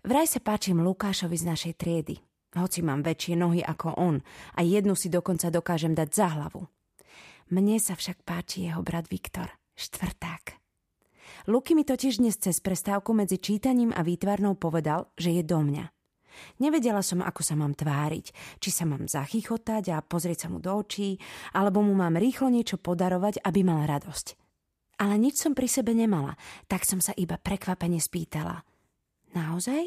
Vraj sa páčim Lukášovi z našej triedy. Hoci mám väčšie nohy ako on a jednu si dokonca dokážem dať za hlavu. Mne sa však páči jeho brat Viktor, štvrták. Luky mi totiž dnes cez prestávku medzi čítaním a výtvarnou povedal, že je do mňa. Nevedela som, ako sa mám tváriť, či sa mám zachychotať a pozrieť sa mu do očí, alebo mu mám rýchlo niečo podarovať, aby mal radosť. Ale nič som pri sebe nemala, tak som sa iba prekvapene spýtala. Naozaj?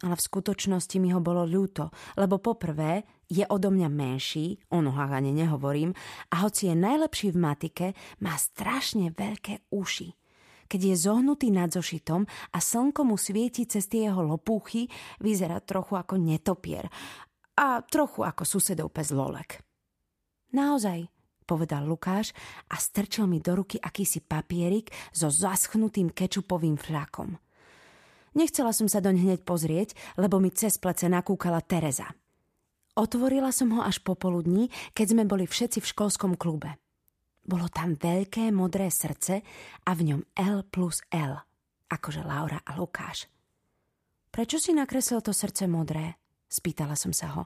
Ale v skutočnosti mi ho bolo ľúto, lebo poprvé je odo mňa menší, o nohách ani nehovorím, a hoci je najlepší v matike, má strašne veľké uši keď je zohnutý nad zošitom a slnko mu svieti cez tie jeho lopúchy, vyzerá trochu ako netopier a trochu ako susedov pes Lolek. Naozaj, povedal Lukáš a strčil mi do ruky akýsi papierik so zaschnutým kečupovým fľakom. Nechcela som sa doň hneď pozrieť, lebo mi cez plece nakúkala Tereza. Otvorila som ho až popoludní, keď sme boli všetci v školskom klube. Bolo tam veľké modré srdce a v ňom L plus L, akože Laura a Lukáš. Prečo si nakreslil to srdce modré? Spýtala som sa ho.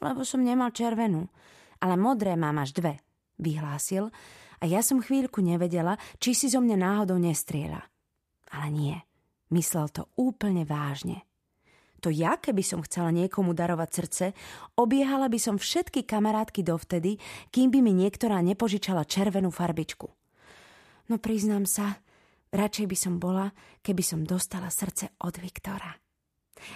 Lebo som nemal červenú, ale modré mám až dve, vyhlásil a ja som chvíľku nevedela, či si zo mňa náhodou nestriela. Ale nie, myslel to úplne vážne. To ja, keby som chcela niekomu darovať srdce, obiehala by som všetky kamarátky dovtedy, kým by mi niektorá nepožičala červenú farbičku. No priznám sa, radšej by som bola, keby som dostala srdce od Viktora.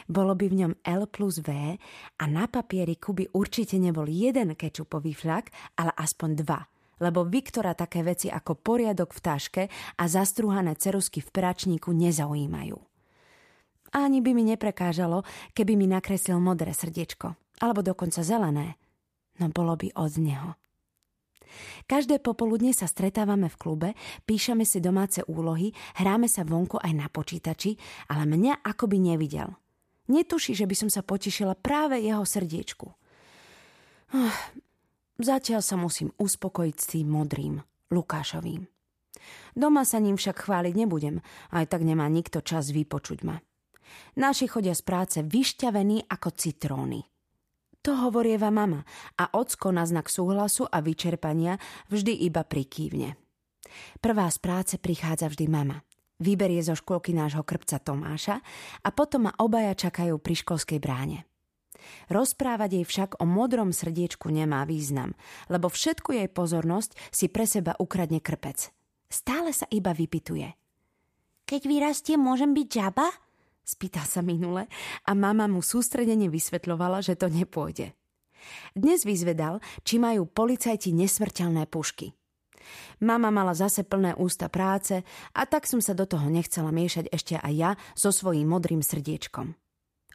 Bolo by v ňom L plus V a na papieriku by určite nebol jeden kečupový flak, ale aspoň dva – lebo Viktora také veci ako poriadok v taške a zastruhané cerusky v peračníku nezaujímajú. Ani by mi neprekážalo, keby mi nakreslil modré srdiečko, alebo dokonca zelené. No bolo by od neho. Každé popoludne sa stretávame v klube, píšeme si domáce úlohy, hráme sa vonku aj na počítači, ale mňa akoby nevidel. Netuší, že by som sa potešila práve jeho srdiečku. Zatiaľ sa musím uspokojiť s tým modrým, Lukášovým. Doma sa ním však chváliť nebudem, aj tak nemá nikto čas vypočuť ma. Naši chodia z práce vyšťavení ako citróny. To hovorieva mama a ocko na znak súhlasu a vyčerpania vždy iba prikývne. Prvá z práce prichádza vždy mama. Vyberie zo škôlky nášho krpca Tomáša a potom ma obaja čakajú pri školskej bráne. Rozprávať jej však o modrom srdiečku nemá význam, lebo všetku jej pozornosť si pre seba ukradne krpec. Stále sa iba vypituje. Keď vyrastie, môžem byť žaba? Spýtal sa minule a mama mu sústredene vysvetľovala, že to nepôjde. Dnes vyzvedal, či majú policajti nesmrteľné pušky. Mama mala zase plné ústa práce a tak som sa do toho nechcela miešať ešte aj ja so svojím modrým srdiečkom.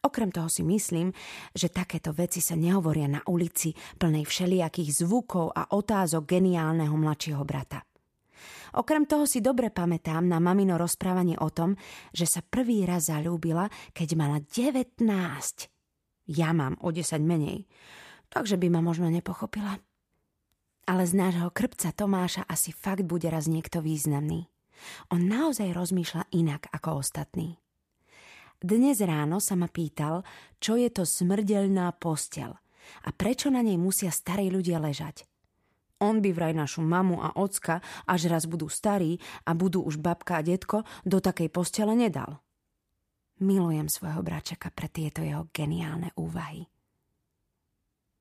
Okrem toho si myslím, že takéto veci sa nehovoria na ulici plnej všelijakých zvukov a otázok geniálneho mladšieho brata. Okrem toho si dobre pamätám na mamino rozprávanie o tom, že sa prvý raz zalúbila, keď mala 19. Ja mám o 10 menej, takže by ma možno nepochopila. Ale z nášho krpca Tomáša asi fakt bude raz niekto významný. On naozaj rozmýšľa inak ako ostatní. Dnes ráno sa ma pýtal, čo je to smrdelná postel a prečo na nej musia starí ľudia ležať. On by vraj našu mamu a ocka, až raz budú starí a budú už babka a detko, do takej postele nedal. Milujem svojho bračeka pre tieto jeho geniálne úvahy.